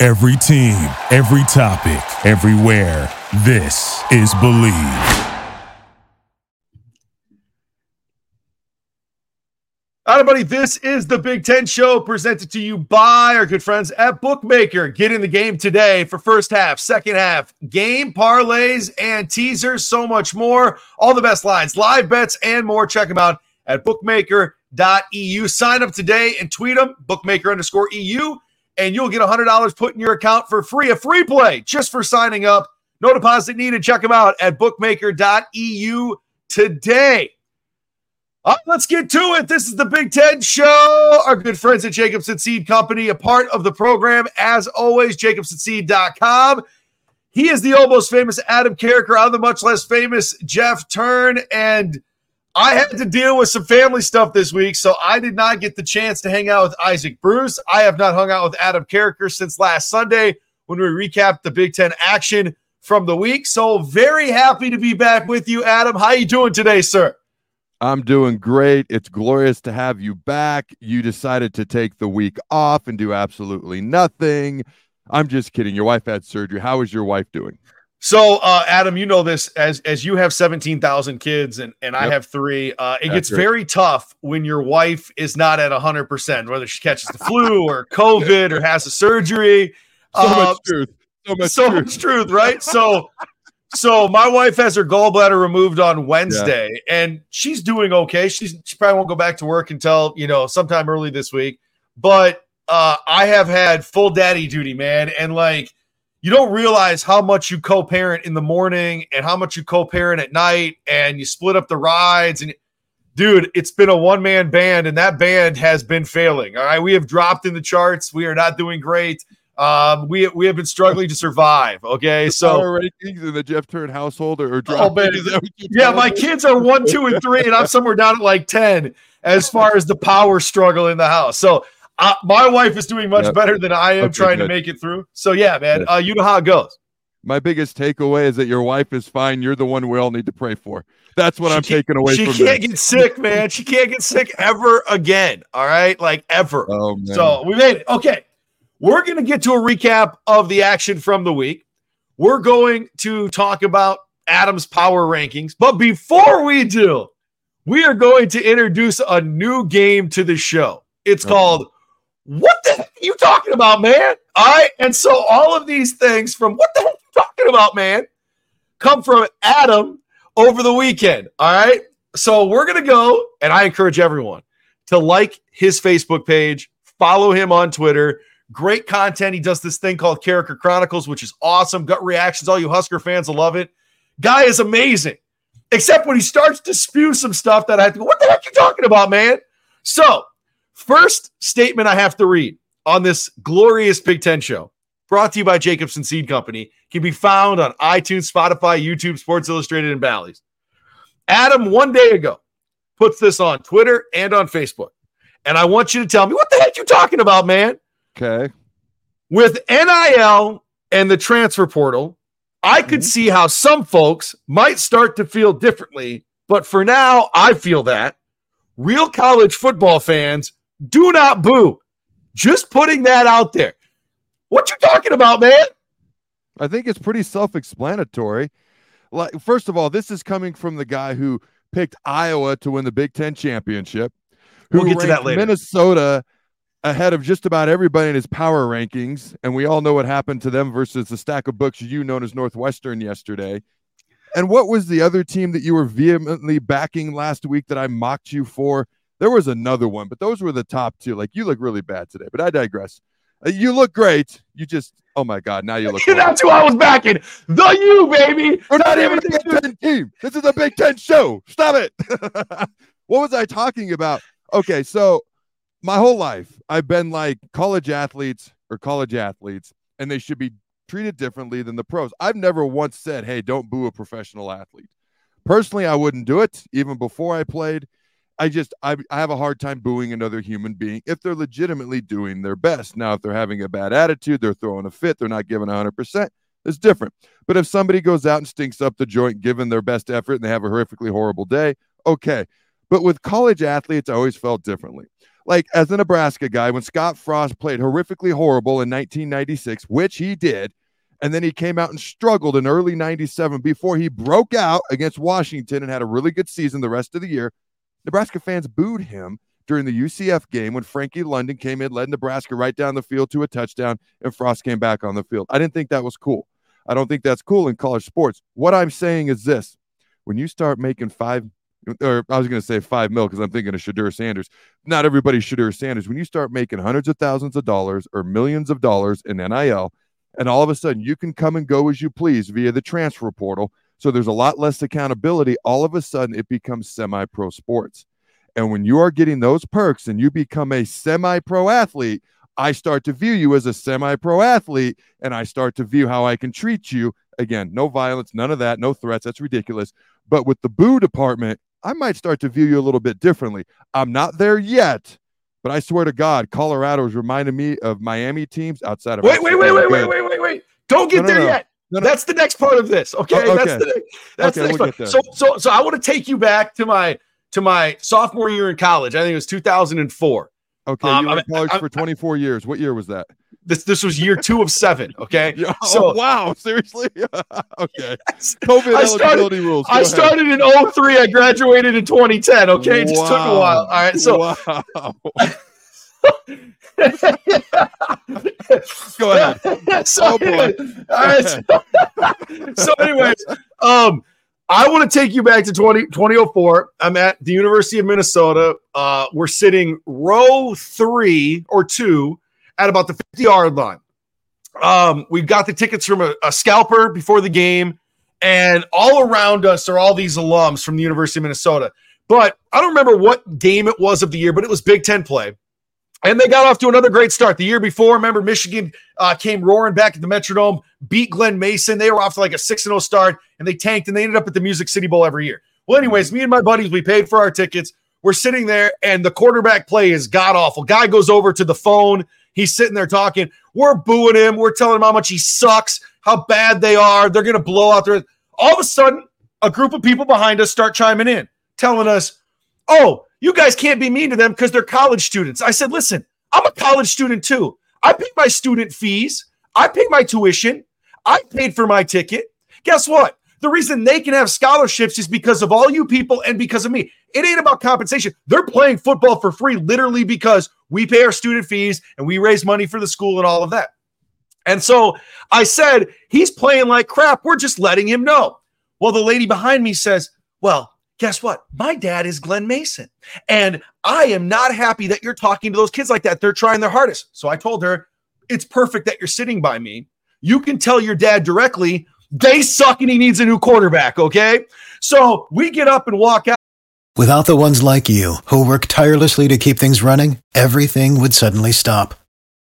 Every team, every topic, everywhere. This is Believe. All right, buddy. This is the Big Ten Show presented to you by our good friends at Bookmaker. Get in the game today for first half, second half, game parlays and teasers, so much more. All the best lines, live bets, and more. Check them out at bookmaker.eu. Sign up today and tweet them, bookmaker underscore EU, and you'll get $100 put in your account for free. A free play just for signing up. No deposit needed. Check them out at bookmaker.eu today. Right, let's get to it. This is the Big Ten Show. Our good friends at Jacobsen Seed Company, a part of the program, as always, jacobsenseed.com. He is the almost famous Adam Carriker. I'm the much less famous Jeff Turn. And I had to deal with some family stuff this week, so I did not get the chance to hang out with Isaac Bruce. I have not hung out with Adam Carriker since last Sunday when we recapped the Big Ten action from the week. So very happy to be back with you, Adam. How you doing today, sir? I'm doing great. It's glorious to have you back. You decided to take the week off and do absolutely nothing. I'm just kidding. Your wife had surgery. How is your wife doing? So, uh, Adam, you know this as as you have seventeen thousand kids and and yep. I have three. Uh, it That's gets very tough when your wife is not at hundred percent, whether she catches the flu or COVID or has a surgery. So uh, much truth. So much so truth. much truth, right? So so my wife has her gallbladder removed on Wednesday, yeah. and she's doing okay. She's she probably won't go back to work until you know sometime early this week. But uh, I have had full daddy duty, man, and like you don't realize how much you co-parent in the morning and how much you co-parent at night, and you split up the rides and. Dude, it's been a one man band, and that band has been failing. All right. We have dropped in the charts. We are not doing great. Um, we we have been struggling to survive. Okay, the so rankings in the Jeff Turn household or, or oh, yeah, my kids are one, two, and three, and I'm somewhere down at like ten as far as the power struggle in the house. So uh, my wife is doing much yep. better than I am okay, trying good. to make it through. So yeah, man, uh, you know how it goes. My biggest takeaway is that your wife is fine. You're the one we all need to pray for. That's what she I'm taking away she can't this. get sick, man. She can't get sick ever again. All right, like ever. Oh, so we made it. Okay. We're going to get to a recap of the action from the week. We're going to talk about Adam's power rankings. But before we do, we are going to introduce a new game to the show. It's called What the heck are you talking about, man? All right. And so all of these things from What the heck are you talking about, man? come from Adam over the weekend. All right. So we're going to go, and I encourage everyone to like his Facebook page, follow him on Twitter, Great content. He does this thing called Carriker Chronicles, which is awesome. Gut reactions. All you Husker fans will love it. Guy is amazing. Except when he starts to spew some stuff that I have to go, what the heck are you talking about, man? So, first statement I have to read on this glorious Big Ten show, brought to you by Jacobsen Seed Company, can be found on iTunes, Spotify, YouTube, Sports Illustrated, and Bally's. Adam, one day ago, puts this on Twitter and on Facebook. And I want you to tell me, what the heck you talking about, man? Okay. With NIL and the transfer portal, I could mm-hmm. see how some folks might start to feel differently. But for now, I feel that real college football fans do not boo. Just putting that out there. What you talking about, man? I think it's pretty self-explanatory. Like, first of all, this is coming from the guy who picked Iowa to win the Big Ten championship. Who we'll get to that later. Minnesota ahead of just about everybody in his power rankings. And we all know what happened to them versus the stack of books you known as Northwestern yesterday. And what was the other team that you were vehemently backing last week that I mocked you for? There was another one, but those were the top two. Like you look really bad today, but I digress. Uh, you look great. You just, oh my God, now you look. That's who I was backing. The you, baby. We're not even a Big Ten team. This is a Big Ten show. Stop it. what was I talking about? Okay, so my whole life I've been like college athletes or college athletes and they should be treated differently than the pros. I've never once said, hey, don't boo a professional athlete. Personally, I wouldn't do it even before I played. I just I, I have a hard time booing another human being if they're legitimately doing their best. Now, if they're having a bad attitude, they're throwing a fit, they're not giving 100%, it's different. But if somebody goes out and stinks up the joint, given their best effort, and they have a horrifically horrible day, okay. But with college athletes, I always felt differently. Like as a Nebraska guy, when Scott Frost played horrifically horrible in 1996, which he did, and then he came out and struggled in early 97 before he broke out against Washington and had a really good season the rest of the year. Nebraska fans booed him during the UCF game when Frankie London came in, led Nebraska right down the field to a touchdown, and Frost came back on the field. I didn't think that was cool. I don't think that's cool in college sports. What I'm saying is this when you start making five, or I was going to say five mil because I'm thinking of Shedeur Sanders. Not everybody's Shedeur Sanders. When you start making hundreds of thousands of dollars or millions of dollars in NIL, and all of a sudden you can come and go as you please via the transfer portal. So there's a lot less accountability. All of a sudden, it becomes semi pro sports. And when you are getting those perks and you become a semi pro athlete, I start to view you as a semi pro athlete and I start to view how I can treat you. Again, no violence, none of that, no threats. That's ridiculous. But with the boo department, I might start to view you a little bit differently. I'm not there yet, but I swear to God, Colorado is reminding me of Miami teams outside of. Wait, wait, wait, wait, wait, wait, wait, wait! Don't get no, no, there no. yet. That's the next part of this. Okay, oh, okay. that's the that's okay, the next we'll part. So, so, so I want to take you back to my to my sophomore year in college. I think it was 2004. Okay, um, you were in college I'm, for 24 years. What year was that? This this was year two of seven. Okay. oh, so wow, seriously? okay. COVID I started, eligibility rules. Go I ahead. started in 03. I graduated in 2010. Okay, it just wow. took a while. All right. So wow. Go ahead. so, oh boy. All right. So, so anyways, um, I want to take you back to 20, 2004. I'm at the University of Minnesota. Uh, we're sitting row three or two at about the 50 yard line. Um, we've got the tickets from a, a scalper before the game, and all around us are all these alums from the University of Minnesota. But I don't remember what game it was of the year, but it was Big Ten play. And they got off to another great start. The year before, remember, Michigan uh, came roaring back at the Metrodome, beat Glen Mason. They were off to like a 6 0 start, and they tanked, and they ended up at the Music City Bowl every year. Well, anyways, me and my buddies, we paid for our tickets. We're sitting there, and the quarterback play is god awful. Guy goes over to the phone. He's sitting there talking. We're booing him. We're telling him how much he sucks, how bad they are. They're going to blow out their. All of a sudden, a group of people behind us start chiming in, telling us, oh, you guys can't be mean to them because they're college students. I said, listen, I'm a college student too. I pay my student fees. I pay my tuition. I paid for my ticket. Guess what? The reason they can have scholarships is because of all you people and because of me. It ain't about compensation. They're playing football for free literally because we pay our student fees and we raise money for the school and all of that. And so I said, he's playing like crap. We're just letting him know. Well, the lady behind me says, well, guess what? My dad is Glen Mason. And I am not happy that you're talking to those kids like that. They're trying their hardest. So I told her, it's perfect that you're sitting by me. You can tell your dad directly, they suck and he needs a new quarterback. Okay. So we get up and walk out. Without the ones like you who work tirelessly to keep things running, everything would suddenly stop.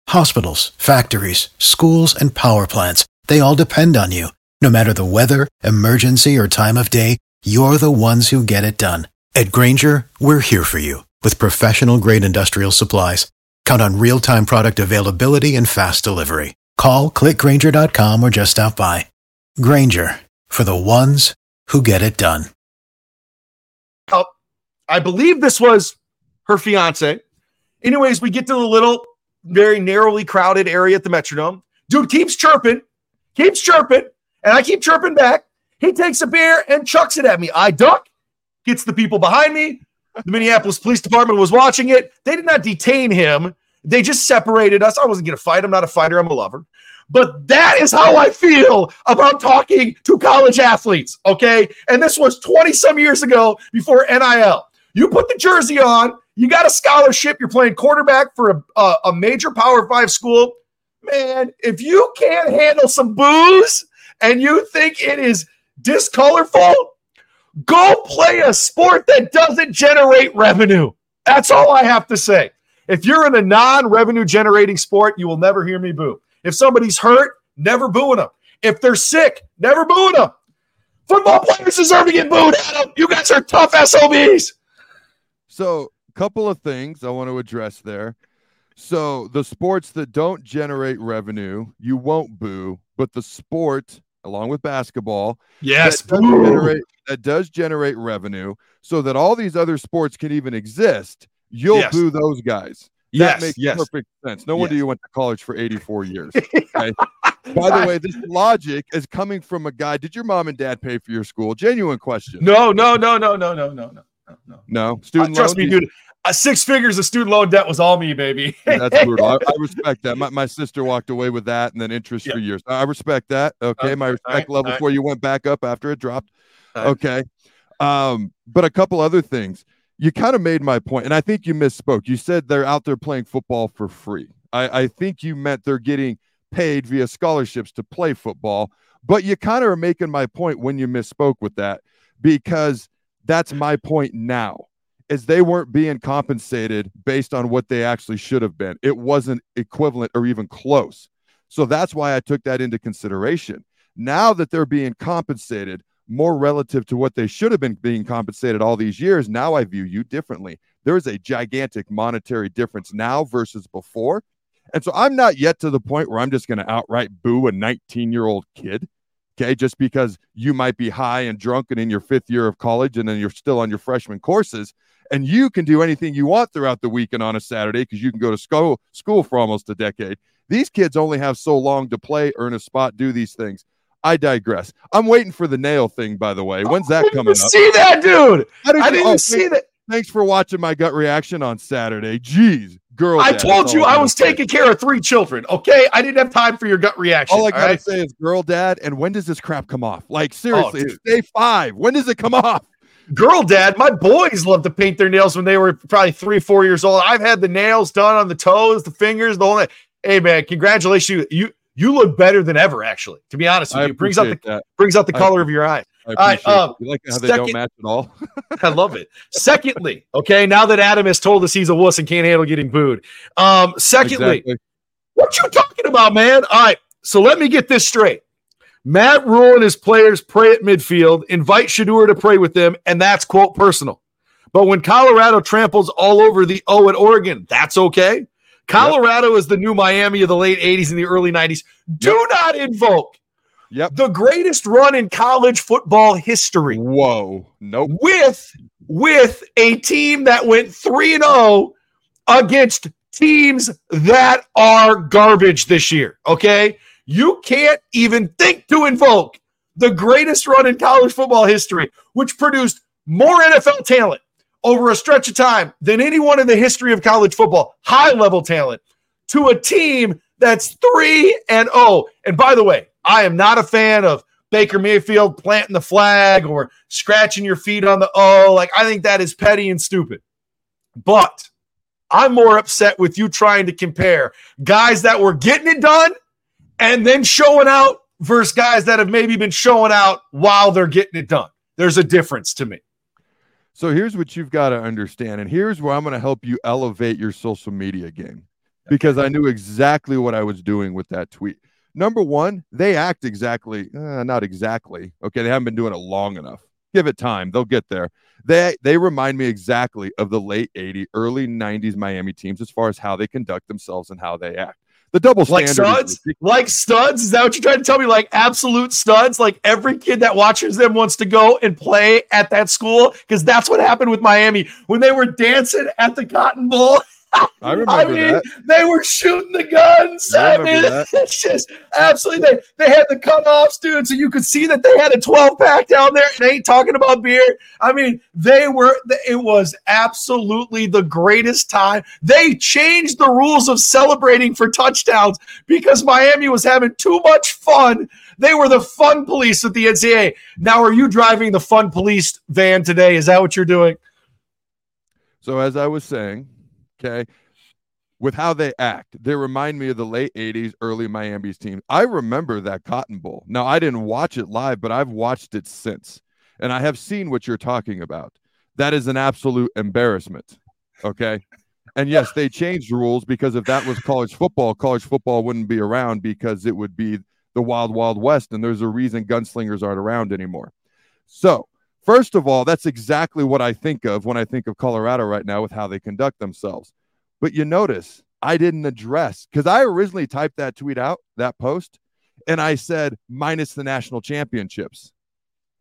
Hospitals, factories, schools, and power plants, they all depend on you. No matter the weather, emergency, or time of day, you're the ones who get it done. At Grainger, we're here for you with professional grade industrial supplies. Count on real time product availability and fast delivery. Call clickgrainger.com or just stop by. Grainger for the ones who get it done. Oh, I believe this was her fiance. Anyways, we get to the little, very narrowly crowded area at the Metrodome. Dude keeps chirping, keeps chirping, and I keep chirping back. He takes a beer and chucks it at me. I duck, gets the people behind me. The Minneapolis Police Department was watching it. They did not detain him. They just separated us. I wasn't going to fight. I'm not a fighter. I'm a lover. But that is how I feel about talking to college athletes. Okay. And this was 20 some years ago before NIL. You put the jersey on, you got a scholarship, you're playing quarterback for a, a, a major Power Five school. Man, if you can't handle some booze and you think it is discolorful, go play a sport that doesn't generate revenue. That's all I have to say. If you're in a non revenue generating sport, you will never hear me boo. If somebody's hurt, never booing them. If they're sick, never booing them. Football players deserve to get booed, Adam. You guys are tough SOBs. So, a couple of things I want to address there. So, the sports that don't generate revenue, you won't boo, but the sport, along with basketball, yes, that does, generate, that does generate revenue so that all these other sports can even exist, you'll yes. boo those guys. That yes, makes yes. perfect sense. No yes. wonder you went to college for 84 years. Okay? By the way, this logic is coming from a guy. Did your mom and dad pay for your school? Genuine question. No, no, no, no, no, no, no, no, no. No, student uh, trust me, dude. Uh, six figures of student loan debt was all me, baby. That's brutal. I, I, respect that. My, my sister walked away with that and then interest yeah. for years. I respect that. Okay, my respect right, level right. for you went back up after it dropped. Right. Okay, um, but a couple other things. You kind of made my point, and I think you misspoke. You said they're out there playing football for free. I, I think you meant they're getting paid via scholarships to play football. But you kind of are making my point when you misspoke with that because that's my point now is they weren't being compensated based on what they actually should have been. It wasn't equivalent or even close. So that's why I took that into consideration. Now that they're being compensated more relative to what they should have been being compensated all these years, now I view you differently. There is a gigantic monetary difference now versus before. And so I'm not yet to the point where I'm just going to outright boo a 19 year old kid. Okay. Just because you might be high and drunk and in your fifth year of college and then you're still on your freshman courses and you can do anything you want throughout the weekend on a Saturday because you can go to school, school for almost a decade. These kids only have so long to play, earn a spot, do these things. I digress. I'm waiting for the nail thing, by the way. When's that coming up? See that, dude? I didn't oh, see that. Thanks for watching my gut reaction on Saturday. Jeez, girl. I told you I was say. taking care of three children. Okay, I didn't have time for your gut reaction. All I gotta right? say is, girl, dad. And when does this crap come off? Like seriously, oh, it's day five. When does it come off? Girl, dad. My boys love to paint their nails when they were probably three, four years old. I've had the nails done on the toes, the fingers, the whole. Thing. Hey, man, congratulations! You you look better than ever. Actually, to be honest with I you, brings out the that. brings out the color of your eye. I appreciate um, you like how second, they don't match at all. I love it. Secondly, okay, now that Adam has told us he's a wuss and can't handle getting booed. Um, secondly, exactly. what you talking about, man? All right, so let me get this straight. Matt Rhule and his players pray at midfield, invite Shedeur to pray with them, and that's quote personal. But when Colorado tramples all over the O at Oregon, that's okay. Colorado yep. is the new Miami of the late 80s and the early 90s. Do yep. not invoke Yep. The greatest run in college football history. Whoa. Nope. With with a team that went 3 and 0 against teams that are garbage this year, okay? You can't even think to invoke the greatest run in college football history, which produced more NFL talent over a stretch of time than anyone in the history of college football, high level talent, to a team that's 3 and 0. And by the way, I am not a fan of Baker Mayfield planting the flag or scratching your feet on the O. Like, I think that is petty and stupid. But I'm more upset with you trying to compare guys that were getting it done and then showing out versus guys that have maybe been showing out while they're getting it done. There's a difference to me. So here's what you've got to understand. And here's where I'm going to help you elevate your social media game because I knew exactly what I was doing with that tweet. Number one, they act exactly, uh, not exactly. Okay, they haven't been doing it long enough. Give it time; they'll get there. They they remind me exactly of the late '80s, early '90s Miami teams as far as how they conduct themselves and how they act. The double like studs, like studs. Is that what you're trying to tell me? Like absolute studs. Like every kid that watches them wants to go and play at that school because that's what happened with Miami when they were dancing at the Cotton Bowl. I remember I mean, that. They were shooting the guns. I, I mean, that. it's just absolutely. They, they had the cutoffs, dude, so you could see that they had a 12 pack down there. And they ain't talking about beer. I mean, they were. It was absolutely the greatest time. They changed the rules of celebrating for touchdowns because Miami was having too much fun. They were the fun police at the NCAA. Now, are you driving the fun police van today? Is that what you're doing? So, as I was saying, Okay. With how they act, they remind me of the late 80s, early Miami's team. I remember that Cotton Bowl. Now, I didn't watch it live, but I've watched it since. And I have seen what you're talking about. That is an absolute embarrassment. Okay. And yes, they changed rules because if that was college football, college football wouldn't be around because it would be the wild, wild west. And there's a reason gunslingers aren't around anymore. So, first of all, that's exactly what I think of when I think of Colorado right now with how they conduct themselves. But you notice I didn't address because I originally typed that tweet out, that post, and I said minus the national championships.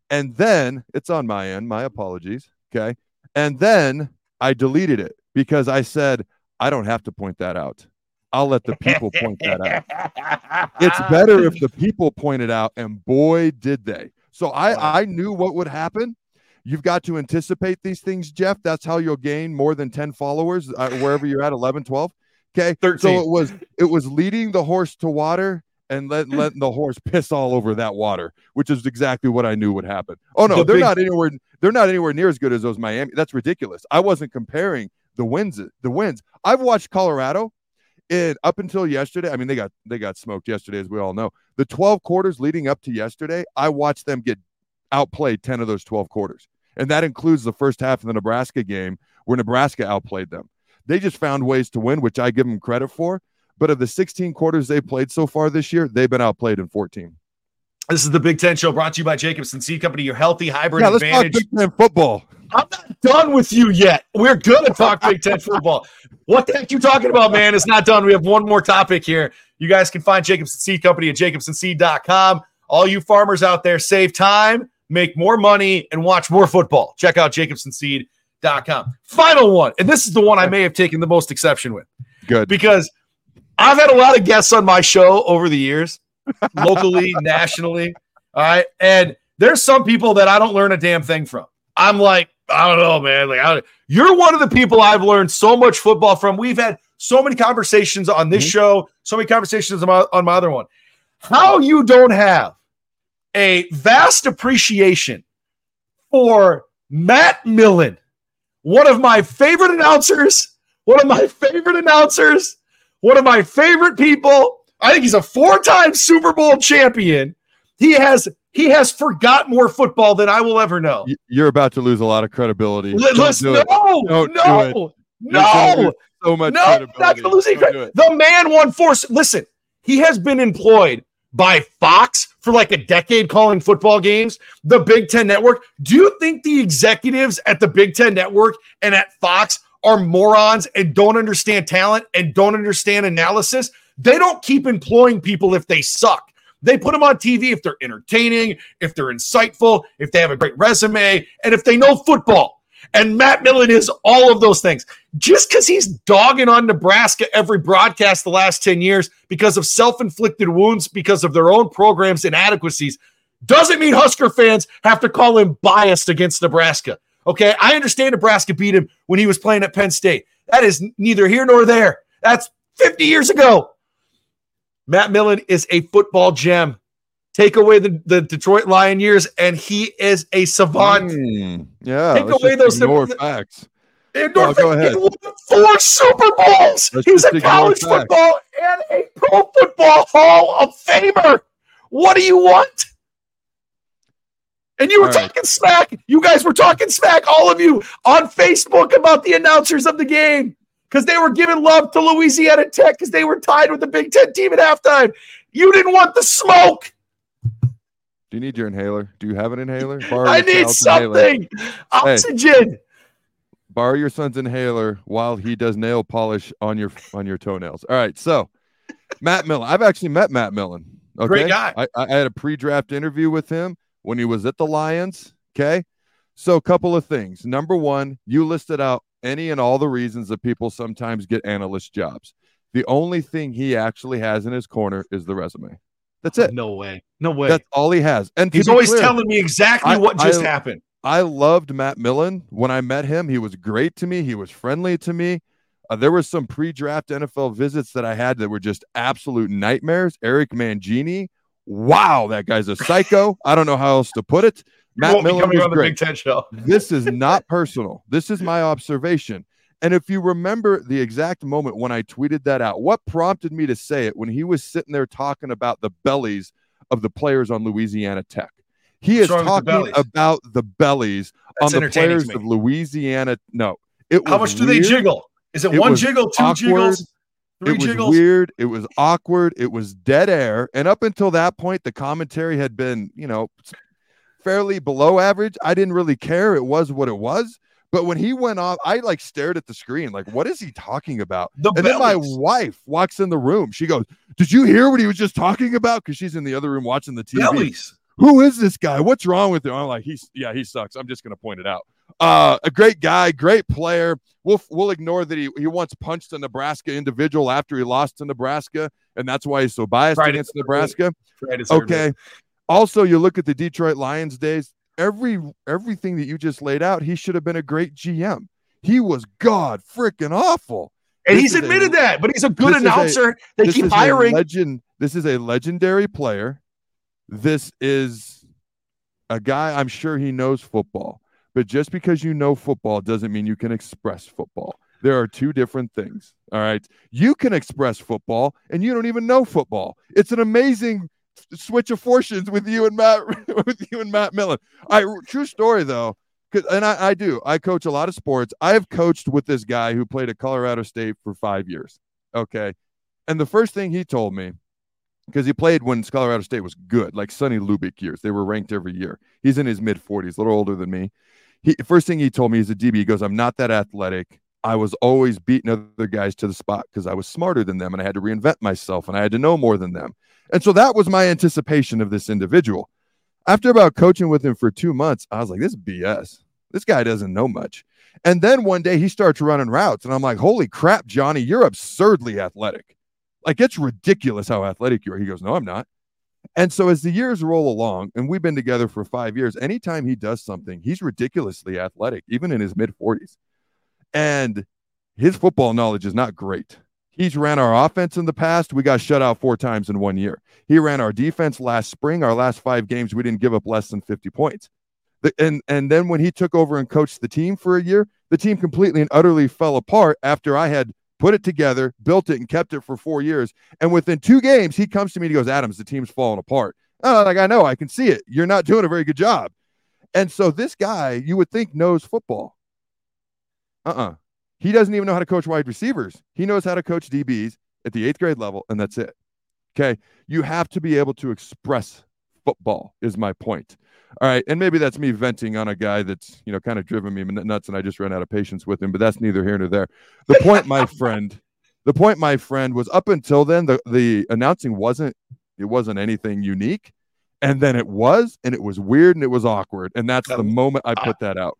And then it's on my end, my apologies. Okay. And then I deleted it because I said, I don't have to point that out. I'll let the people point that out. It's better if the people point it out, and boy, did they. So I, I knew what would happen. You've got to anticipate these things, Jeff. That's how you'll gain more than 10 followers uh, wherever you're at 11, 12. Okay. 13. So it was it was leading the horse to water and let, letting the horse piss all over that water, which is exactly what I knew would happen. Oh no, the they're big, not anywhere they're not anywhere near as good as those Miami. That's ridiculous. I wasn't comparing the wins the wins. I've watched Colorado and up until yesterday, I mean they got they got smoked yesterday as we all know. The 12 quarters leading up to yesterday, I watched them get outplayed 10 of those 12 quarters. And that includes the first half of the Nebraska game where Nebraska outplayed them. They just found ways to win, which I give them credit for. But of the 16 quarters they played so far this year, they've been outplayed in 14. This is the Big Ten Show brought to you by Jacobsen Seed Company, your healthy hybrid yeah, let's advantage. Talk Big Ten football. I'm not done with you yet. We're going to talk Big Ten football. What the heck you talking about, man? It's not done. We have one more topic here. You guys can find Jacobsen Seed Company at jacobsenseed.com. All you farmers out there, save time, make more money, and watch more football. Check out jacobsenseed.com. Final one, and this is the one I may have taken the most exception with. Good. Because I've had a lot of guests on my show over the years, locally, nationally. All right. And there's some people that I don't learn a damn thing from. I'm like, I don't know, man. Like, I you're one of the people I've learned so much football from. We've had so many conversations on this mm-hmm. show, so many conversations on my, on my other one. How you don't have a vast appreciation for Matt Millen, one of my favorite announcers, one of my favorite announcers one of my favorite people. I think he's a four-time Super Bowl champion. He has he has forgot more football than I will ever know. You're about to lose a lot of credibility. Let's no, no, no, no, so much no, not losing credit. The man won four. Listen, he has been employed by Fox for like a decade calling football games, the Big Ten Network. Do you think the executives at the Big Ten Network and at Fox are morons and don't understand talent and don't understand analysis, they don't keep employing people if they suck. They put them on TV if they're entertaining, if they're insightful, if they have a great resume, and if they know football. And Matt Millen is all of those things. Just because he's dogging on Nebraska every broadcast the last 10 years because of self inflicted wounds, because of their own programs' inadequacies, doesn't mean Husker fans have to call him biased against Nebraska. Okay. I understand Nebraska beat him when he was playing at Penn State. That is neither here nor there. That's 50 years ago. Matt Millen is a football gem. Take away the, the Detroit Lion years, and he is a savant. Mm, yeah. Take away those more facts. Ignore oh, go ahead. Four Super Bowls. Let's He's a college football and a pro football Hall of Famer. What do you want? And you were all talking right. smack. You guys were talking smack, all of you, on Facebook about the announcers of the game because they were giving love to Louisiana Tech because they were tied with the Big Ten team at halftime. You didn't want the smoke. Do you need your inhaler? Do you have an inhaler? Borrow I need something. Inhaler. Oxygen. Hey, borrow your son's inhaler while he does nail polish on your on your toenails. All right. So, Matt Millen. I've actually met Matt Millen. Okay? Great guy. I, I had a pre-draft interview with him when he was at the Lions. Okay. So, a couple of things. Number one, you listed out any and all the reasons that people sometimes get analyst jobs. The only thing he actually has in his corner is the resume. That's it. No way. No way. That's all he has. And he's always clear, telling me exactly I, what just I, happened. I loved Matt Millen when I met him. He was great to me. He was friendly to me. Uh, there were some pre-draft NFL visits that I had that were just absolute nightmares. Eric Mangini wow, that guy's a psycho. I don't know how else to put it. Matt Millen was on great. the Big Ten show. this is not personal. This is my observation. And if you remember the exact moment when I tweeted that out, what prompted me to say it when he was sitting there talking about the bellies of the players on Louisiana Tech? He What's is talking the about the bellies That's on the players of Louisiana. No, it how much do weird. they jiggle? Is it, it one jiggle, two awkward. jiggles? Three it jiggles? was weird. It was awkward. It was dead air. And up until that point, the commentary had been, you know, fairly below average. I didn't really care. It was what it was. But when he went off, I like stared at the screen, like, what is he talking about? The and bellies. then my wife walks in the room. She goes, Did you hear what he was just talking about? Because she's in the other room watching the TV. Bellies. Who is this guy? What's wrong with him? I'm like, he's yeah, he sucks. I'm just gonna point it out. Uh, a great guy, great player. We'll we'll ignore that he he once punched a Nebraska individual after he lost to Nebraska, and that's why he's so biased against Nebraska. Okay. Also, you look at the Detroit Lions days every everything that you just laid out, he should have been a great GM. He was god freaking awful. And this he's admitted a, that, but he's a good announcer. A, they keep hiring. Legend, this is a legendary player. This is a guy I'm sure he knows football. But just because you know football doesn't mean you can express football. There are two different things. All right. You can express football and you don't even know football. It's an amazing switch of fortunes with you and Matt with you and Matt Millen. I true story though, and I, I do. I coach a lot of sports. I have coached with this guy who played at Colorado State for five years. Okay, and the first thing he told me, because he played when Colorado State was good, like Sonny Lubick years. They were ranked every year. He's in his mid 40s, a little older than me. He first thing he told me is a DB. He goes, "I'm not that athletic. I was always beating other guys to the spot because I was smarter than them and I had to reinvent myself and I had to know more than them. And so that was my anticipation of this individual. After about coaching with him for two months, I was like, this is BS. This guy doesn't know much. And then one day he starts running routes, and I'm like, holy crap, Johnny, you're absurdly athletic. Like, it's ridiculous how athletic you are. He goes, no, I'm not. And so as the years roll along, and we've been together for five years, anytime he does something, he's ridiculously athletic, even in his mid 40s. And his football knowledge is not great. He's ran our offense in the past. We got shut out four times in one year. He ran our defense last spring. Our last five games, we didn't give up less than 50 points. The, and and then when he took over and coached the team for a year, the team completely and utterly fell apart after I had put it together, built it, and kept it for four years. And within two games, he comes to me and he goes, Adams, the team's falling apart. Oh, like I know, I can see it. You're not doing a very good job. And so this guy, you would think knows football. Uh-uh. He doesn't even know how to coach wide receivers. He knows how to coach DBs at the eighth grade level, and that's it. Okay. You have to be able to express football, is my point. All right. And maybe that's me venting on a guy that's, you know, kind of driven me nuts and I just ran out of patience with him, but that's neither here nor there. The point, my friend, the point, my friend, was up until then, the, the announcing wasn't, it wasn't anything unique. And then it was, and it was weird and it was awkward. And that's the moment I put that out.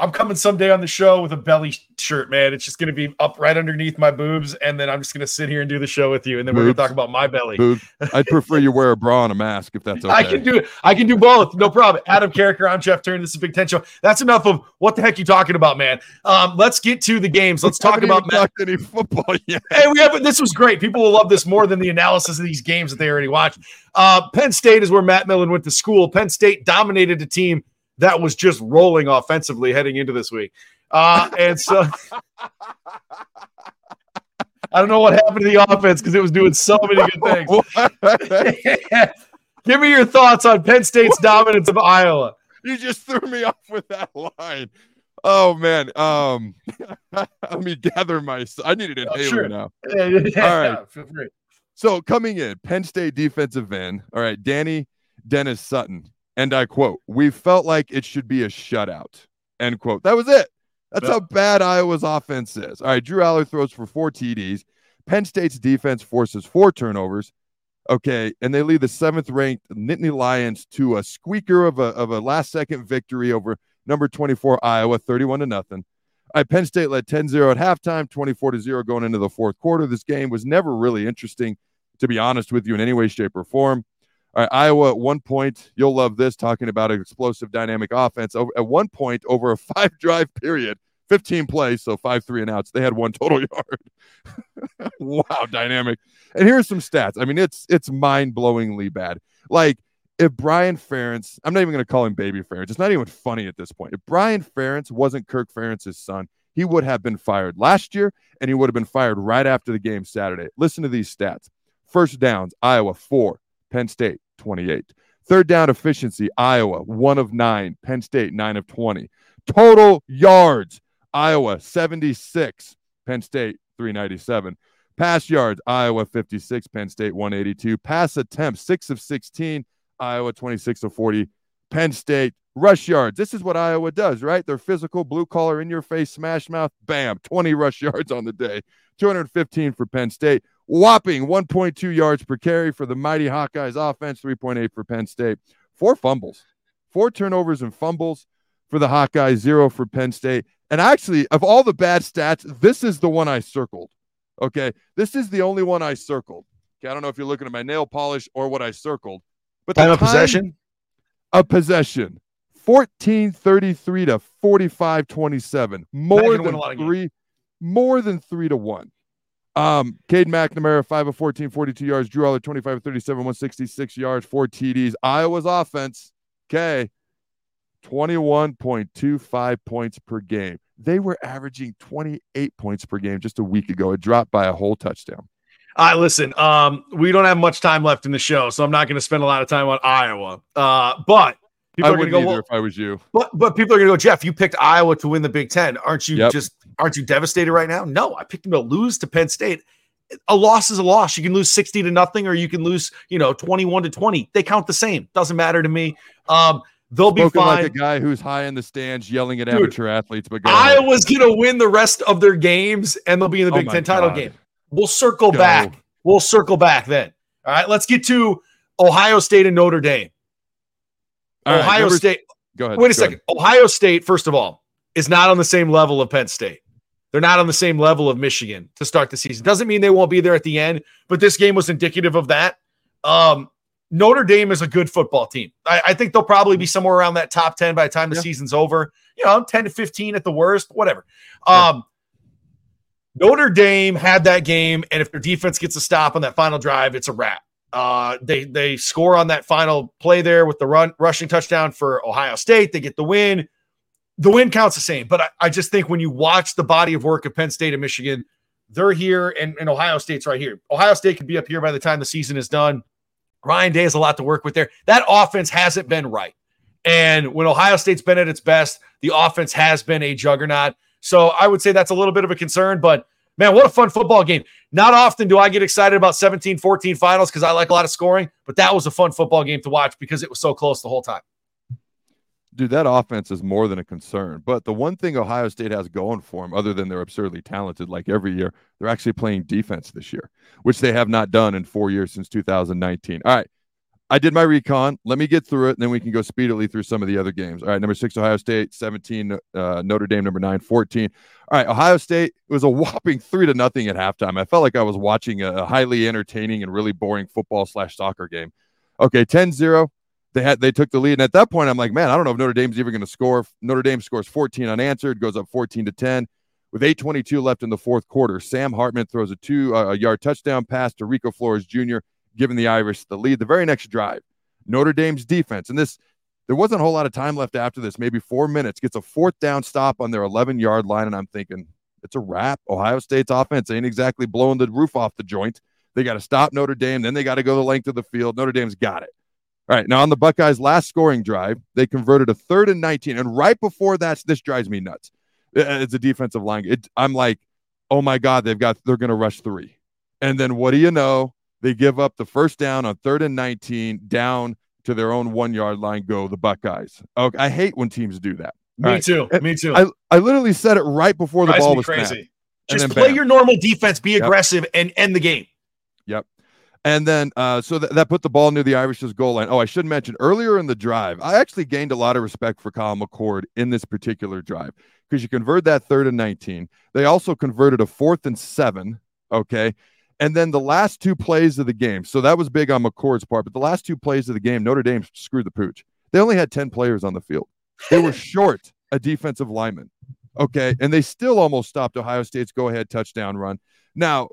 I'm coming someday on the show with a belly shirt, man. It's just going to be up right underneath my boobs, and then I'm just going to sit here and do the show with you, and then boobs. we're going to talk about my belly. Boobs. I'd prefer you wear a bra and a mask if that's okay. I can do it. I can do both, no problem. Adam Carriker, I'm Jeff Turner. This is Big Ten Show. That's enough of what the heck you talking about, man. Um, let's get to the games. Let's talk about Matt. any football yet. Hey, we have. This was great. People will love this more than the analysis of these games that they already watched. Uh, Penn State is where Matt Millen went to school. Penn State dominated the team that was just rolling offensively heading into this week. Uh, and so I don't know what happened to the offense because it was doing so many good things. Give me your thoughts on Penn State's dominance of Iowa. You just threw me off with that line. Oh man. Um let me gather my I need an oh, inhaler sure. now. Yeah, yeah, all right. Feel free. So coming in, Penn State defensive end. All right, Danny Dennis Sutton. And I quote, we felt like it should be a shutout. End quote. That was it. That's how bad Iowa's offense is. All right, Drew Allar throws for four TDs. Penn State's defense forces four turnovers. Okay, and they lead the seventh ranked Nittany Lions to a squeaker of a, of a last second victory over number 24 Iowa, 31 to nothing. All right, Penn State led 10 0 at halftime, 24 to 0 going into the fourth quarter. This game was never really interesting, to be honest with you, in any way, shape, or form. All right, Iowa at one point, you'll love this talking about an explosive dynamic offense. At one point, over a five drive period, 15 plays, so five three and outs, they had one total yard. wow, dynamic. And here's some stats. I mean, it's it's mind blowingly bad. Like if Brian Ferentz, I'm not even going to call him Baby Ferentz. It's not even funny at this point. If Brian Ferentz wasn't Kirk Ferentz's son, he would have been fired last year, and he would have been fired right after the game Saturday. Listen to these stats: first downs, Iowa four. Penn State, 28. Third down efficiency, Iowa, one of nine. Penn State, nine of 20. Total yards, Iowa, 76. Penn State 397. Pass yards, Iowa 56, Penn State 182. Pass attempts, 6 of 16, Iowa 26 of 40. Penn State rush yards. This is what Iowa does, right? They're physical, blue collar, in your face, smash mouth, bam, 20 rush yards on the day. 215 for Penn State. Whopping 1.2 yards per carry for the mighty Hawkeyes offense, 3.8 for Penn State. Four fumbles, four turnovers and fumbles for the Hawkeyes, zero for Penn State. And actually, of all the bad stats, this is the one I circled. Okay. This is the only one I circled. Okay. I don't know if you're looking at my nail polish or what I circled, but time of possession, a possession, 1433 to 45 27. More than three, more than three to one. Um, Cade McNamara, 5 of 14, 42 yards. Drew Allar, 25 of 37, 166 yards, four TDs. Iowa's offense, okay, 21.25 points per game. They were averaging 28 points per game just a week ago. It dropped by a whole touchdown. All right, listen, um, we don't have much time left in the show, so I'm not going to spend a lot of time on Iowa. Uh, but people I are going to go, well, if I was you. But but people are going to go, Jeff. You picked Iowa to win the Big Ten. Aren't you yep. just aren't you devastated right now? No, I picked them to lose to Penn State. A loss is a loss. You can lose 60 to nothing, or you can lose, you know, 21 to 20. They count the same. Doesn't matter to me. Um, They'll be fine. like a guy who's high in the stands yelling at Dude, amateur athletes. But Iowa's going to win the rest of their games, and they'll be in the oh Big Ten God. title game. We'll circle go. back. We'll circle back then. All right, let's get to Ohio State and Notre Dame. All Ohio right, State. Go ahead. Wait a second. Ahead. Ohio State, first of all, is not on the same level of Penn State. They're not on the same level of Michigan to start the season. Doesn't mean they won't be there at the end, but this game was indicative of that. Um, Notre Dame is a good football team. I, I, think they'll probably be somewhere around that top 10 by the time the yeah. season's over. You know, 10 to 15 at the worst, whatever. Yeah. Um, Notre Dame had that game, and if their defense gets a stop on that final drive, it's a wrap. Uh, they they score on that final play there with the run rushing touchdown for Ohio State. They get the win. The win counts the same, but I, I just think when you watch the body of work of Penn State and Michigan, they're here, and, and Ohio State's right here. Ohio State could be up here by the time the season is done. Ryan Day has a lot to work with there. That offense hasn't been right. And when Ohio State's been at its best, the offense has been a juggernaut. So I would say that's a little bit of a concern, but man, what a fun football game. Not often do I get excited about 17 14 finals because I like a lot of scoring, but that was a fun football game to watch because it was so close the whole time dude, that offense is more than a concern. But the one thing Ohio State has going for them, other than they're absurdly talented like every year, they're actually playing defense this year, which they have not done in four years since 2019. All right. I did my recon. Let me get through it, and then we can go speedily through some of the other games. All right, number six, Ohio State, 17, uh, Notre Dame, number nine, 14. All right, Ohio State, it was a whopping three to nothing at halftime. I felt like I was watching a highly entertaining and really boring football slash soccer game. Okay, 10 0 they had they took the lead. And at that point, I'm like, man, I don't know if Notre Dame's even going to score. Notre Dame scores 14 unanswered, goes up 14 to 10 with 8:22 left in the fourth quarter. Sam Hartman throws a two uh, yard touchdown pass to Rico Flores Jr., giving the Irish the lead. The very next drive, Notre Dame's defense, and this there wasn't a whole lot of time left after this, maybe four minutes, gets a fourth down stop on their 11 yard line, and I'm thinking it's a wrap. Ohio State's offense ain't exactly blowing the roof off the joint. They got to stop Notre Dame, then they got to go the length of the field. Notre Dame's got it. All right. Now, on the Buckeyes' last scoring drive, they converted a third and 19. And right before that, this drives me nuts. Uh, uh, it's a defensive line. It, I'm like, oh my God, they've got, they're going to rush three. And then what do you know? They give up the first down on third and 19 down to their own one yard line. Go the Buckeyes. Okay. I hate when teams do that. Me right. too. Uh, me too. I, I literally said it right before the ball was crazy. Snapped. Just play bam. your normal defense, be aggressive, yep. and end the game. Yep. And then, uh, so th- that put the ball near the Irish's goal line. Oh, I should mention earlier in the drive, I actually gained a lot of respect for Kyle McCord in this particular drive because you convert that third and 19. They also converted a fourth and seven. Okay. And then the last two plays of the game. So that was big on McCord's part, but the last two plays of the game, Notre Dame screwed the pooch. They only had 10 players on the field. They were short a defensive lineman. Okay. And they still almost stopped Ohio State's go ahead touchdown run. Now,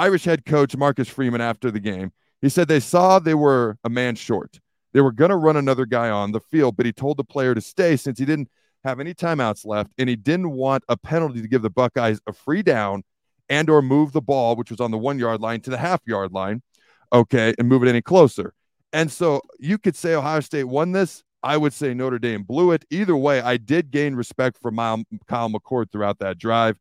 Irish head coach Marcus Freeman after the game. He said they saw they were a man short. They were going to run another guy on the field, but he told the player to stay since he didn't have any timeouts left and he didn't want a penalty to give the Buckeyes a free down and or move the ball which was on the 1 yard line to the half yard line, okay, and move it any closer. And so you could say Ohio State won this. I would say Notre Dame blew it. Either way, I did gain respect for Kyle McCord throughout that drive.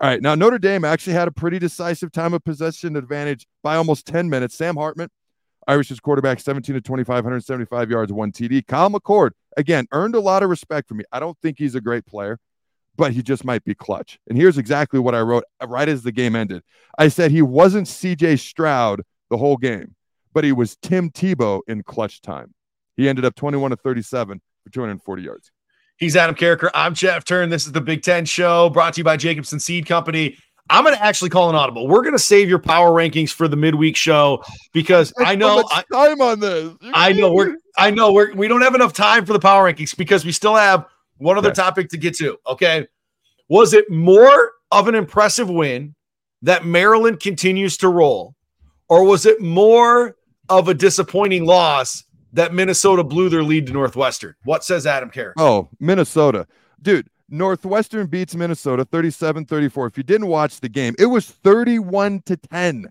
All right, now Notre Dame actually had a pretty decisive time of possession advantage by almost 10 minutes. Sam Hartman, Irish's quarterback, 17 to 25, 175 yards, one TD. Kyle McCord, again, earned a lot of respect from me. I don't think he's a great player, but he just might be clutch. And here's exactly what I wrote right as the game ended. I said he wasn't CJ Stroud the whole game, but he was Tim Tebow in clutch time. He ended up 21 to 37 for 240 yards. He's Adam Carriker. I'm Jeff Turn. This is the Big Ten Show brought to you by Jacobsen Seed Company. I'm going to actually call an audible. We're going to save your power rankings for the midweek show because I know I, time on this. You're I know we're I know we're we don't have enough time for the power rankings because we still have one other yes. topic to get to. Okay, was it more of an impressive win that Maryland continues to roll, or was it more of a disappointing loss that Minnesota blew their lead to Northwestern. What says Adam Carey? Oh, Minnesota. Dude, Northwestern beats Minnesota 37 34. If you didn't watch the game, it was 31 to 10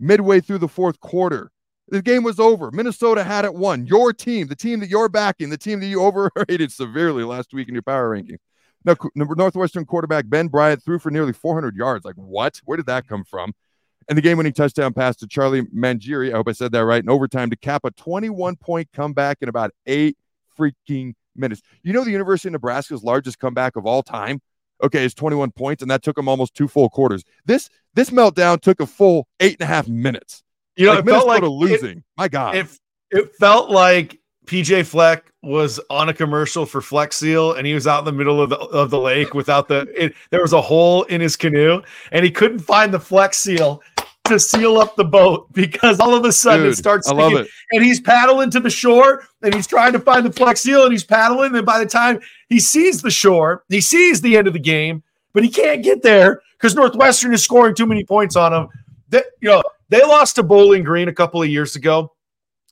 midway through the fourth quarter. The game was over. Minnesota had it won. Your team, the team that you're backing, the team that you overrated severely last week in your power ranking. Now, Northwestern quarterback Ben Bryant threw for nearly 400 yards. Like, what? Where did that come from? And the game winning touchdown pass to Charlie Mangieri. I hope I said that right. In overtime to cap a 21 point comeback in about eight freaking minutes. You know, the University of Nebraska's largest comeback of all time. Okay, it's 21 points, and that took them almost two full quarters. This this meltdown took a full eight and a half minutes. You know, like it Minnesota felt like losing. It, My God, it, it felt like PJ Fleck was on a commercial for Flex Seal and he was out in the middle of the, of the lake without the it, there was a hole in his canoe and he couldn't find the Flex Seal to seal up the boat because all of a sudden Dude, it starts sticking, it. and he's paddling to the shore and he's trying to find the Fleck's Seal and he's paddling and by the time he sees the shore he sees the end of the game but he can't get there because Northwestern is scoring too many points on him that you know they lost to Bowling Green a couple of years ago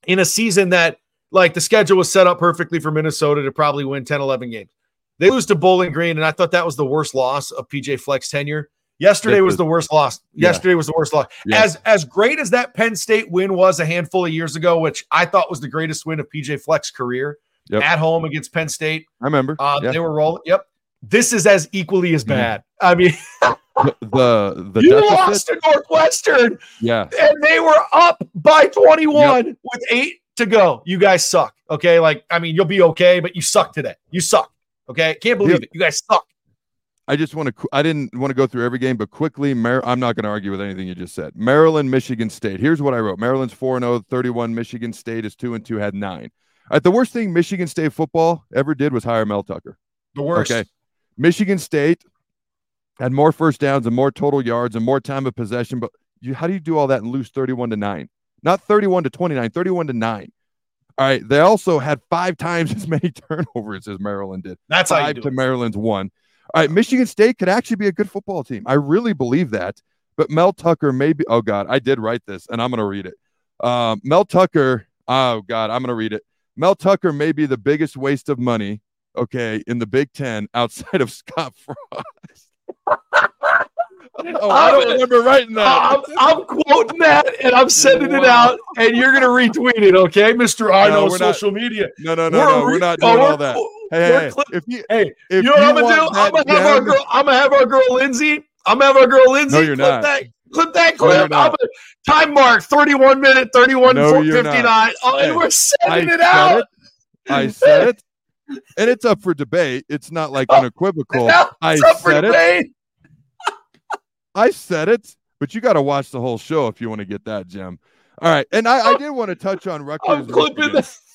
in a season that like the schedule was set up perfectly for Minnesota to probably win 10, 11 games. They lose to Bowling Green, and I thought that was the worst loss of PJ Flex tenure. Yesterday was, the worst loss. Yeah. Yesterday was the worst loss. Yeah. As as great as that Penn State win was a handful of years ago, which I thought was the greatest win of PJ Fleck's career yep. at home against Penn State. I remember. Uh, yeah. They were rolling. Yep. This is as equally as bad. I mean, the the, the you deficit, lost to Northwestern. Yeah, and they were up by 21 yep. with eight to go. You guys suck. Okay. Like, I mean, you'll be okay, but you suck today. You suck. Okay. Can't believe it. You guys suck. I just want to, I didn't want to go through every game, but quickly, Mar- I'm not going to argue with anything you just said. Maryland, Michigan State. Here's what I wrote Maryland's 4 0, 31. Michigan State is 2 and 2, had nine. All right. The worst thing Michigan State football ever did was hire Mel Tucker. The worst. Okay. Michigan State had more first downs and more total yards and more time of possession, but you, how do you do all that and lose 31 to 9? Not 31 to 29, 31 to 9. All right. They also had five times as many turnovers as Maryland did. That's five to Maryland's one. All right. Michigan State could actually be a good football team. I really believe that. But Mel Tucker maybe. Oh God, I did write this, and I'm going to read it. Uh, Mel Tucker. Oh God, I'm going to read it. Mel Tucker may be the biggest waste of money. Okay, in the Big Ten outside of Scott Frost. Oh, I don't remember writing that. I'm, I'm, quoting that and I'm sending wow. it out, and you're gonna retweet it, okay, Mister I know no, social not, media. No, no, no, we're, no, we're not doing all that. Hey, hey, if you, hey, if you know what I'm gonna do? I'm gonna have our girl. I'm gonna have our girl Lindsay. I'm gonna have our girl Lindsay. No, you're clip not. That, clip that clip. No, time mark 31 minute 31 no, 59. Oh, and we're sending I it out. It. I said it. And it's up for debate. It's not like oh, unequivocal. I said it. I said it, but you got to watch the whole show if you want to get that, Jim. All right, and I, I did want to touch on Rutgers. I'm clipping this.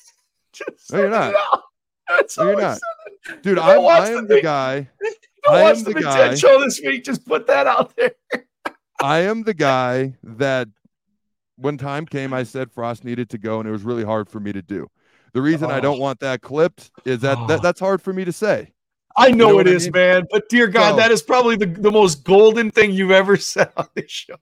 No, you're not. No, you're not, dude. I'm, I am the, the guy. I am the, the guy. Show this week. Just put that out there. I am the guy that when time came, I said Frost needed to go, and it was really hard for me to do. The reason oh. I don't oh. want that clipped is that, oh. that that's hard for me to say. I know, you know it is, I mean? man. But dear God, that is probably the, the most golden thing you've ever said on this show.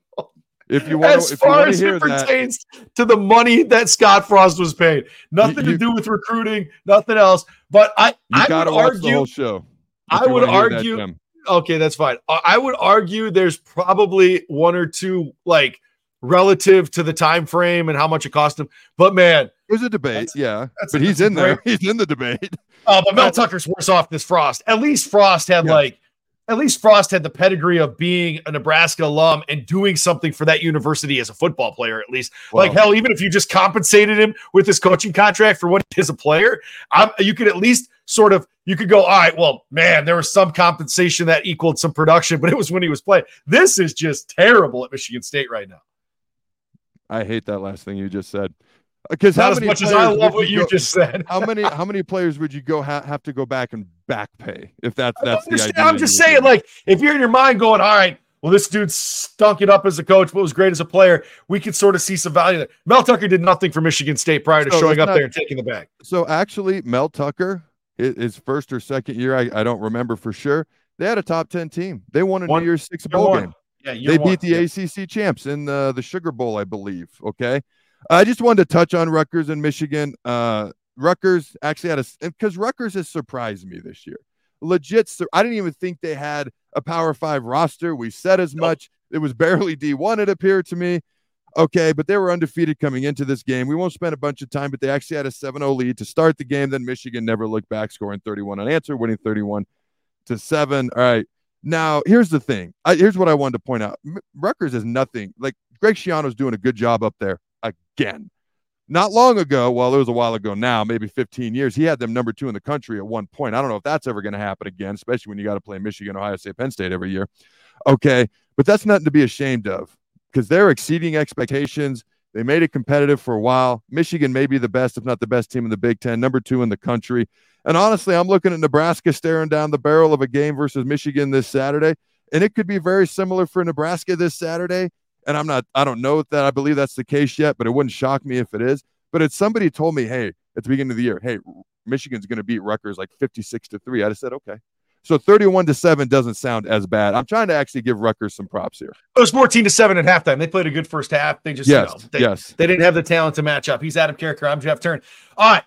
If you want, as far as it pertains that, to the money that Scott Frost was paid, nothing you, to do with recruiting, nothing else. But I, I would argue, the whole show. I would argue. That, okay, that's fine. I would argue there's probably one or two like relative to the time frame and how much it cost him. But man, there's a debate, that's, yeah. That's, but he's in great. there. He's in the debate. Uh, but Mel Tucker's worse off than Frost. At least Frost had like at least Frost had the pedigree of being a Nebraska alum and doing something for that university as a football player, at least. Like, hell, even if you just compensated him with his coaching contract for what he is a player, I'm, you could at least sort of, you could go, all right, well, man, there was some compensation that equaled some production, but it was when he was playing. This is just terrible at Michigan State right now. I hate that last thing you just said. Because not as much as I love what you, go, just said. how many how many players would you go ha- have to go back and back pay if that's that's the idea? I'm just saying, like, if you're in your mind going, all right, well, this dude stunk it up as a coach, but was great as a player. We could sort of see some value there. Mel Tucker did nothing for Michigan State prior to so showing up not, there and taking the bag. So actually, Mel Tucker, his first or second year, I, I don't remember for sure. They had a top ten team. They won a one, New Year's Six bowl game. Yeah, they one. beat the yeah. ACC champs in the the Sugar Bowl, I believe. Okay, I just wanted to touch on Rutgers and Michigan. Uh, Rutgers actually had a because Rutgers has surprised me this year. Legit, I didn't even think they had a Power Five roster. We said as nope. much. It was barely D1, it appeared to me. Okay, but they were undefeated coming into this game. We won't spend a bunch of time, but they actually had a 7 0 lead to start the game. Then Michigan never looked back, scoring 31 unanswered, winning 31 to 7. All right. Now, here's the thing. I, here's what I wanted to point out. Rutgers is nothing. Like Greg Schiano's doing a good job up there again. Not long ago, well, it was a while ago now, maybe 15 years, he had them number two in the country at one point. I don't know if that's ever going to happen again, especially when you got to play Michigan, Ohio State, Penn State every year. Okay. But that's nothing to be ashamed of because they're exceeding expectations. They made it competitive for a while. Michigan may be the best, if not the best team in the Big Ten, number two in the country. And honestly, I'm looking at Nebraska staring down the barrel of a game versus Michigan this Saturday. And it could be very similar for Nebraska this Saturday and I'm not, I don't know that I believe that's the case yet, but it wouldn't shock me if it is. But if somebody told me, hey, at the beginning of the year, hey, Michigan's going to beat Rutgers like 56 to three, I'd have said, okay. So 31 to 7 doesn't sound as bad. I'm trying to actually give Rutgers some props here. It was 14 to 7 at halftime. They played a good first half. They just, yes, you know, they, yes. they didn't have the talent to match up. He's Adam Carriker. I'm Jeff Turn. All right.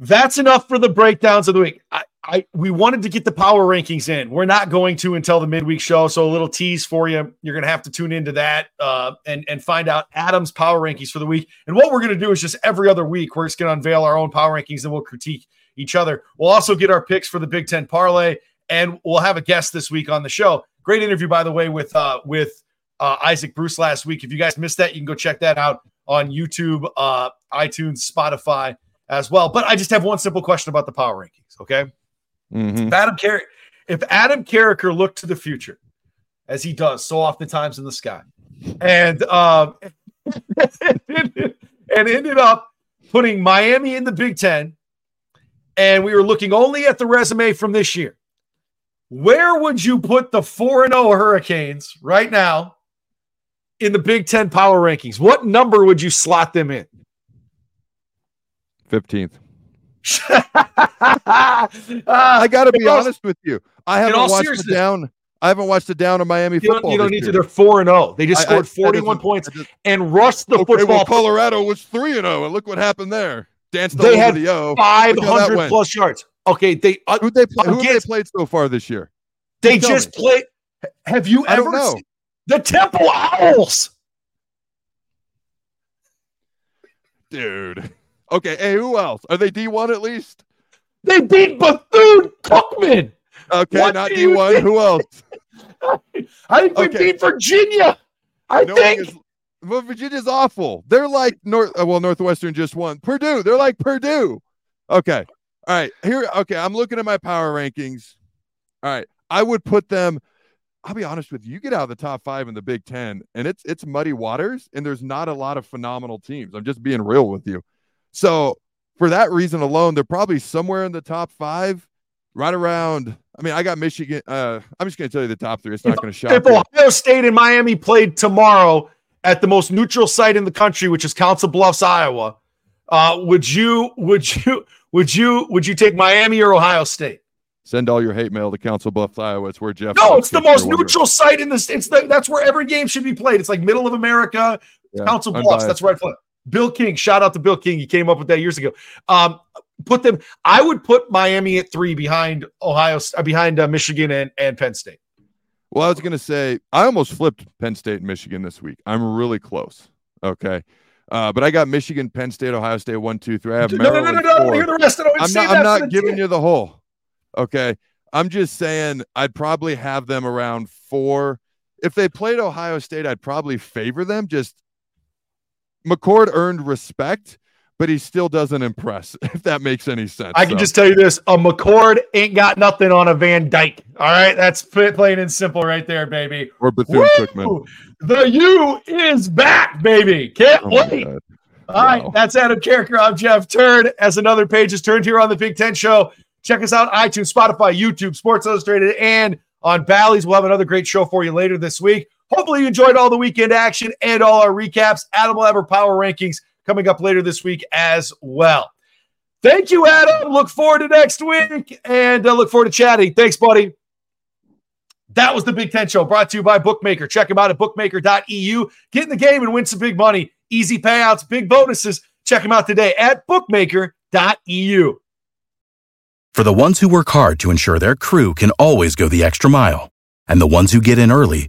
That's enough for the breakdowns of the week. I, I we wanted to get the power rankings in. We're not going to until the midweek show. So a little tease for you. You're going to have to tune into that uh, and and find out Adam's power rankings for the week. And what we're going to do is just every other week we're just going to unveil our own power rankings and we'll critique each other. We'll also get our picks for the Big Ten parlay, and we'll have a guest this week on the show. Great interview, by the way, with uh, with uh, Isaac Bruce last week. If you guys missed that, you can go check that out on YouTube, uh, iTunes, Spotify as well. But I just have one simple question about the power rankings. Okay. Mm-hmm. If Adam Car- if Adam Carriker looked to the future, as he does so oftentimes in the sky, and um, and ended up putting Miami in the Big Ten, and we were looking only at the resume from this year. Where would you put the 4 and 0 Hurricanes right now in the Big Ten power rankings? What number would you slot them in? 15th. I got to be honest with you. I haven't watched the down. I haven't watched the down of Miami you football. Don't, you don't need year. to. They're four and zero. Oh. They just scored forty one points just, and rushed the okay, football. Well, Colorado was three and zero, and look what happened there. Danced they had the Five hundred plus yards. Okay, they uh, who they play, who they played so far this year? They just played. Have you ever seen the Temple Owls? Dude. Okay, hey, who else? Are they D1 at least? They beat Bethune Cookman. Okay, what not D1. Who else? I think okay. we beat Virginia. I no think. Is, well, Virginia's awful. They're like North. Uh, well, Northwestern just won. Purdue. They're like Purdue. Okay. All right. Here. Okay. I'm looking at my power rankings. All right. I would put them. I'll be honest with you. You get out of the top five in the Big Ten, and it's it's muddy waters, and there's not a lot of phenomenal teams. I'm just being real with you. So for that reason alone, they're probably somewhere in the top five, right around. I mean, I got Michigan. Uh, I'm just going to tell you the top three. It's not going to shock. If you. Ohio State and Miami played tomorrow at the most neutral site in the country, which is Council Bluffs, Iowa, uh, would you would you would you would you take Miami or Ohio State? Send all your hate mail to Council Bluffs, Iowa. It's where Jeff. No, it's the most neutral site in this. It's the that's where every game should be played. It's like middle of America, yeah, Council Bluffs. Unbiased. That's right. Bill King, shout out to Bill King. He came up with that years ago. Um, put them. I would put Miami at three behind Ohio, uh, behind uh, Michigan and, and Penn State. Well, I was going to say I almost flipped Penn State and Michigan this week. I'm really close. Okay. Uh, but I got Michigan, Penn State, Ohio State, one, two, three. I have no, no, no, no, no. Hear the rest. I'm not, I'm not giving you the whole. Okay. I'm just saying I'd probably have them around four. If they played Ohio State, I'd probably favor them. Just McCord earned respect, but he still doesn't impress, if that makes any sense. I can so. just tell you this a McCord ain't got nothing on a Van Dyke. All right. That's plain and simple right there, baby. Or Bethune Cookman. The U is back, baby. Can't oh wait. All wow. right, that's Adam Carriker. I'm Jeff Turn. As another page is turned here on the Big Ten Show, check us out iTunes, Spotify, YouTube, Sports Illustrated, and on Bally's. We'll have another great show for you later this week. Hopefully, you enjoyed all the weekend action and all our recaps. Adam will have our power rankings coming up later this week as well. Thank you, Adam. Look forward to next week and uh, look forward to chatting. Thanks, buddy. That was the Big Ten Show brought to you by Bookmaker. Check them out at bookmaker.eu. Get in the game and win some big money. Easy payouts, big bonuses. Check them out today at bookmaker.eu. For the ones who work hard to ensure their crew can always go the extra mile, and the ones who get in early